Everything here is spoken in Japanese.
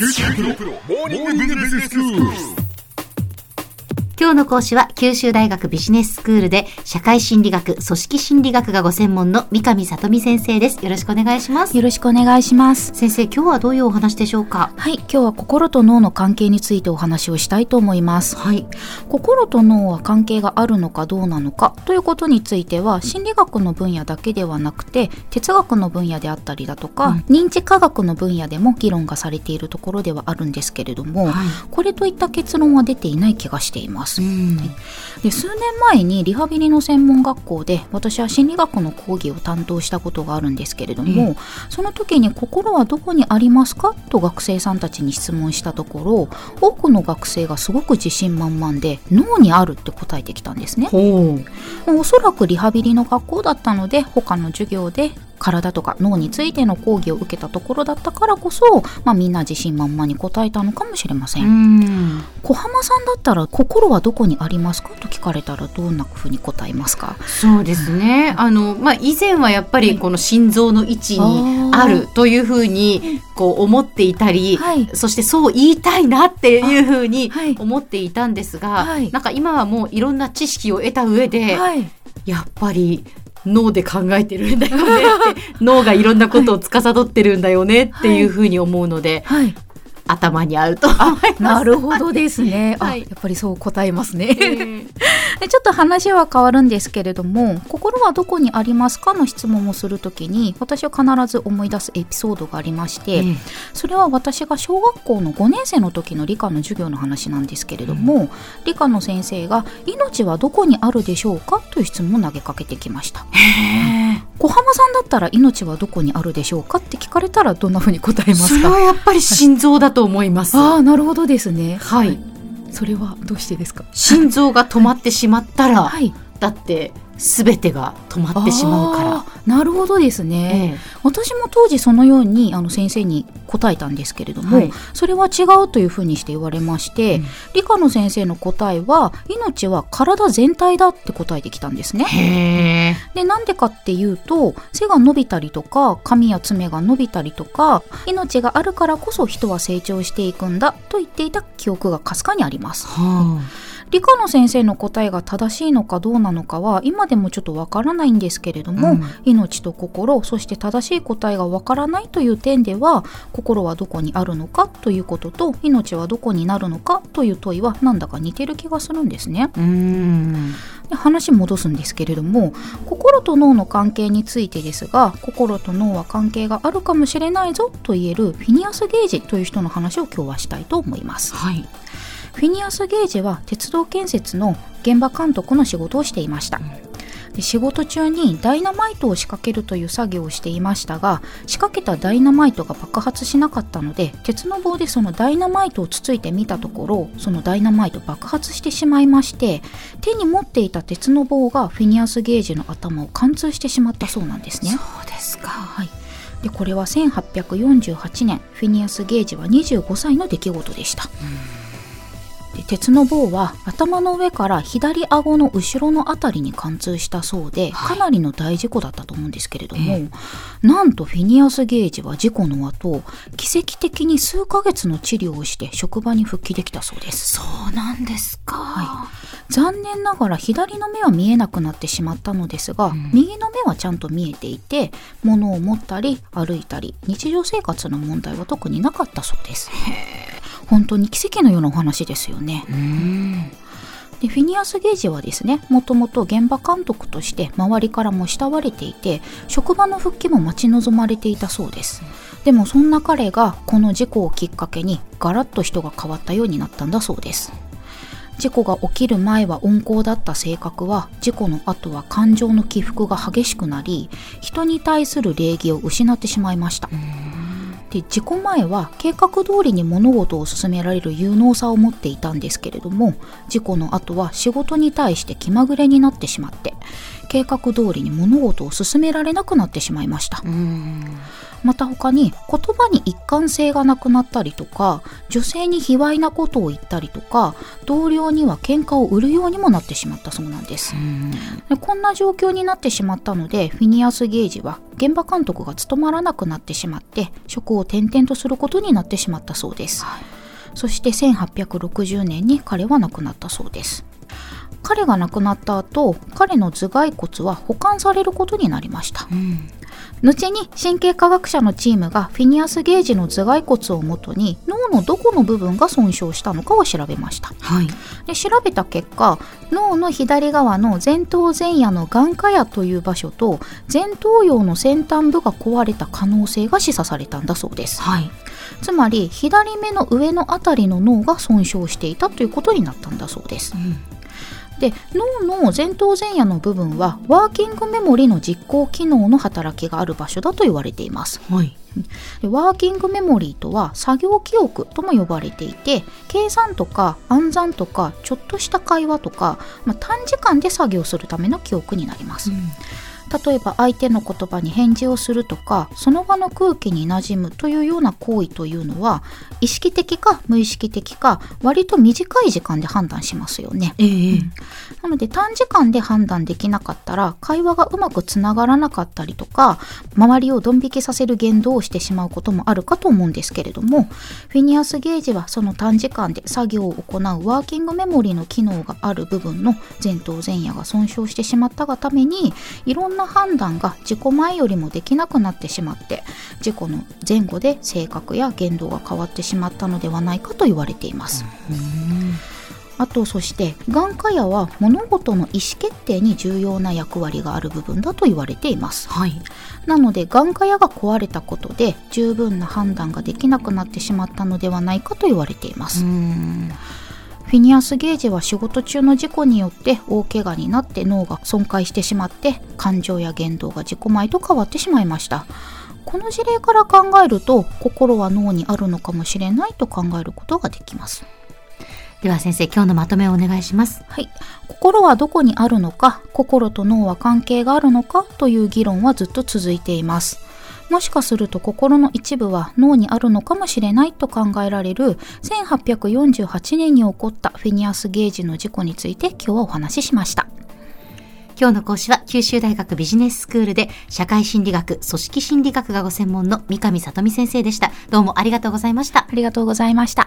九州大学モーニングビジネススクール。今日の講師は九州大学ビジネススクールで社会心理学、組織心理学がご専門の三上里美先生です。よろしくお願いします。よろしくお願いします。先生、今日はどういうお話でしょうか？はい、今日は心と脳の関係についてお話をしたいと思います。はい。心と脳は関係があるのかどうなのかということについては心理学の分野だけではなくて哲学の分野であったりだとか、うん認知科学の分野でも議論がされているところではあるんですけれども、はいこれといった結論は出ていない気がしています。ん。で数年前にリハビリの専門学校で私は心理学の講義を担当したことがあるんですけれども、その時に「心はどこにありますか?」と学生さんたちに質問したところ多くの学生がすごく自信満々で「脳にある」って答えてきたんですね。おそらくリハビリの学校だったので他の授業で体とか脳についての講義を受けたところだったからこそ、まあ、みんな自信満々に答えたのかもしれません。ん。小浜さんだったら心はどこにありますか？と聞かれたらどんなふうに答えますか？そうですね。あの、まあ、以前はやっぱりこの心臓の位置にあるというふうに、こう思っていたり、はい。そしてそう言いたいなっていうふうにはい。思っていたんですが、はい。なんか今はもういろんな知識を得た上で、はい。やっぱり脳で考えてるんだよねって、脳がいろんなことを司ってるんだよねっていうふうに思うので、はい。頭にあると。なるほどですね、はい。あやっぱりそう答えますね、えでちょっと話は変わるんですけれども心はどこにありますかの質問をするときに私は必ず思い出すエピソードがありまして、えそれは私が小学校の5年生の時の理科の授業の話なんですけれども、理科の先生が「命はどこにあるでしょうか?」という質問を投げかけてきました小浜さんだったら「命はどこにあるでしょうか?」って聞かれたらどんなふうに答えまそすか？れはやっぱり心臓だと思います。ああなるほどですねはい。それはどうしてですか？心臓が止まってしまったら、はい。だって全てが止まってしまうから。なるほどですね、え私も当時そのようにあの先生に答えたんですけれども、はいそれは違うというふうにして言われまして、うん理科の先生の答えは命は体全体だって答えてきたんですね。でなんでかっていうと背が伸びたりとか髪や爪が伸びたりとか命があるからこそ人は成長していくんだと言っていた記憶がかすかにあります。は理科の先生の答えが正しいのかどうなのかは今でもちょっとわからないんですけれども、うん命と心そして正しい答えがわからないという点では心はどこにあるのかということと命はどこになるのかという問いはなんだか似てる気がするんですね。あ。うん。で話戻すんですけれども心と脳の関係についてですが心と脳は関係があるかもしれないぞと言えるフィニアス・ゲージという人の話を今日はしたいと思います。はい。フィニアス・ゲージは鉄道建設の現場監督の仕事をしていました。で仕事中にダイナマイトを仕掛けるという作業をしていましたが仕掛けたダイナマイトが爆発しなかったので鉄の棒でそのダイナマイトをつついてみたところそのダイナマイト爆発してしまいまして手に持っていた鉄の棒がフィニアス・ゲージの頭を貫通してしまったそうなんですね。そうですか。はい、でこれは1848年フィニアス・ゲージは25歳の出来事でした、で鉄の棒は頭の上から左顎の後ろのあたりに貫通したそうで、はい。かなりの大事故だったと思うんですけれども、えなんとフィニアス・ゲージは事故の後奇跡的に数ヶ月の治療をして職場に復帰できたそうです。そうなんですか。は残念ながら左の目は見えなくなってしまったのですが、ん。右の目はちゃんと見えていて物を持ったり歩いたり日常生活の問題は特になかったそうです本当に奇跡のようなお話ですよね。うん。でフィニアス・ゲージはですねもともと現場監督として周りからも慕われていて職場の復帰も待ち望まれていたそうです。でもそんな彼がこの事故をきっかけにガラッと人が変わったようになったんだそうです。事故が起きる前は温厚だった性格は事故の後は感情の起伏が激しくなり人に対する礼儀を失ってしまいましたで事故前は計画通りに物事を進められる有能さを持っていたんですけれども事故の後は仕事に対して気まぐれになってしまって計画通りに物事を進められなくなってしまいました。また他に言葉に一貫性がなくなったりとか女性に卑猥なことを言ったりとか同僚には喧嘩を売るようにもなってしまったそうなんです。でこんな状況になってしまったのでフィニアス・ゲージは現場監督が務まらなくなってしまって職を転々とすることになってしまったそうです、はい、そして1860年に彼は亡くなったそうです彼が亡くなった後彼の頭蓋骨は保管されることになりました、うん。後に神経科学者のチームがフィニアス・ゲージの頭蓋骨をもとに脳のどこの部分が損傷したのかを調べました、はい、で調べた結果脳の左側の前頭前野の眼下野という場所と前頭葉の先端部が壊れた可能性が示唆されたんだそうです、はい、つまり左目の上のあたりの脳が損傷していたということになったんだそうです、うんで脳の前頭前野の部分はワーキングメモリの実行機能の働きがある場所だと言われています。はいでワーキングメモリーとは作業記憶とも呼ばれていて計算とか暗算とかちょっとした会話とか、まあ、短時間で作業するための記憶になります。うん例えば相手の言葉に返事をするとかその場の空気に馴染むというような行為というのは意識的か無意識的か割と短い時間で判断しますよね、えー、なので短時間で判断できなかったら会話がうまくつながらなかったりとか周りをドン引きさせる言動をしてしまうこともあるかと思うんですけれどもフィニアス・ゲージはその短時間で作業を行うワーキングメモリの機能がある部分の前頭前野が損傷してしまったがためにいろんなな判断が事故前よりもできなくなってしまって事故の前後で性格や言動が変わってしまったのではないかと言われています。あとそして眼科野は物事の意思決定に重要な役割がある部分だと言われています、はい、なので眼科野が壊れたことで十分な判断ができなくなってしまったのではないかと言われていますフィニアス・ゲージは仕事中の事故によって大怪我になって脳が損壊してしまって感情や言動が自己前と変わってしまいました。この事例から考えると心は脳にあるのかもしれないと考えることができます。では先生今日のまとめをお願いします。はい。心はどこにあるのか心と脳は関係があるのかという議論はずっと続いていますもしかすると心の一部は脳にあるのかもしれないと考えられる1848年に起こったフィニアス・ゲージの事故について今日はお話ししました。今日の講師は九州大学ビジネススクールで社会心理学、組織心理学がご専門の三上里美先生でした。どうもありがとうございました。ありがとうございました。